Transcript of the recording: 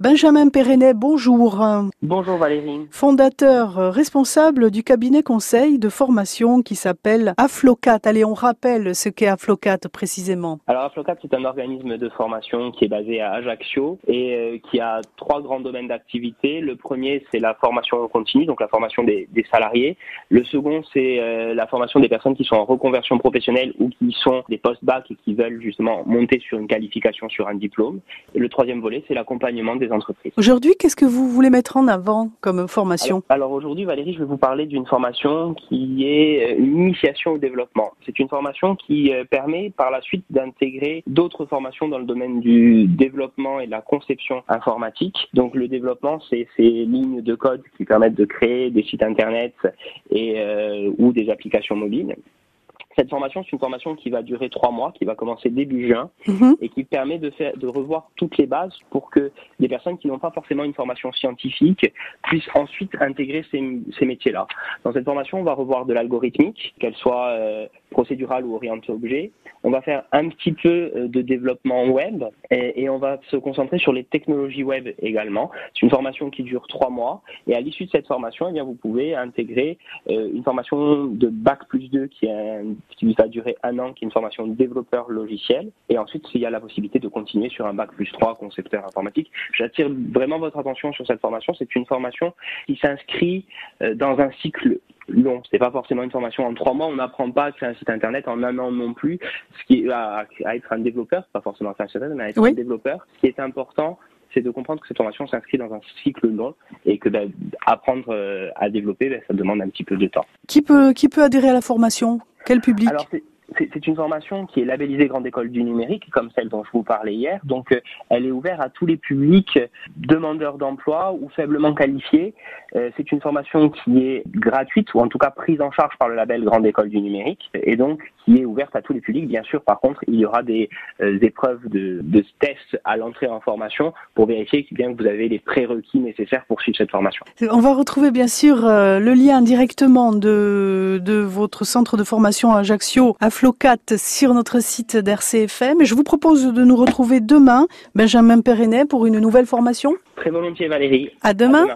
Benjamin Perrenet, bonjour. Bonjour Valérie. Fondateur euh, responsable du cabinet conseil de formation qui s'appelle Aflocat. Allez, on rappelle ce qu'est Aflocat précisément. Alors Aflocat, c'est un organisme de formation qui est basé à Ajaccio et euh, qui a trois grands domaines d'activité. Le premier, c'est la formation continue, donc la formation des, salariés. Le second, c'est euh, la formation des personnes qui sont en reconversion professionnelle ou qui sont des post-bac et qui veulent justement monter sur une qualification, sur un diplôme. Et le troisième volet, c'est l'accompagnement des entreprises. Aujourd'hui, qu'est-ce que vous voulez mettre en avant comme formation? Alors, aujourd'hui, Valérie, je vais vous parler d'une formation qui est euh, une initiation au développement. C'est une formation qui euh, permet par la suite d'intégrer d'autres formations dans le domaine du développement et de la conception informatique. Donc le développement, c'est ces lignes de code qui permettent de créer des sites internet et euh, ou des applications mobiles. Cette formation, c'est une formation qui va durer trois mois, qui va commencer début juin mhm. et qui permet de faire, de revoir toutes les bases pour que les personnes qui n'ont pas forcément une formation scientifique puissent ensuite intégrer ces, ces métiers-là. Dans cette formation, on va revoir de l'algorithmique, qu'elle soit euh, procédurale ou orientée objet. On va faire un petit peu euh, de développement web et, et, on va se concentrer sur les technologies web également. C'est une formation qui dure trois mois et à l'issue de cette formation, eh bien, vous pouvez intégrer euh, une formation de bac plus 2 qui est un qui va durer un an, qui est une formation développeur logiciel. Et ensuite, il y a la possibilité de continuer sur un bac plus 3, concepteur informatique. J'attire vraiment votre attention sur cette formation. C'est une formation qui s'inscrit euh, dans un cycle long. C'est pas forcément une formation en trois mois. On n'apprend pas à créer un site internet en un an non plus. Ce qui est à, être un développeur, pas forcément un site internet, mais à être un développeur. Ce qui est important, c'est de comprendre que cette formation s'inscrit dans un cycle long et que ben, apprendre euh, à développer, ben, ça demande un petit peu de temps. Qui peut, qui peut adhérer à la formation? Quel public? Une formation qui est labellisée Grande École du Numérique, comme celle dont je vous parlais hier. Donc, euh, elle est ouverte à tous les publics demandeurs d'emploi ou faiblement qualifiés. Euh, c'est une formation qui est gratuite ou en tout cas prise en charge par le label Grande École du Numérique et donc qui est ouverte à tous les publics. Bien sûr, par contre, il y aura des euh, épreuves de, tests à l'entrée en formation pour vérifier que, bien, que vous avez les prérequis nécessaires pour suivre cette formation. On va retrouver bien sûr le lien directement de, de votre centre de formation à Ajaccio à Flocat sur notre site d'RCFM. Je vous propose de nous retrouver demain, Benjamin Perrenet, pour une nouvelle formation. Très volontiers Valérie. À demain.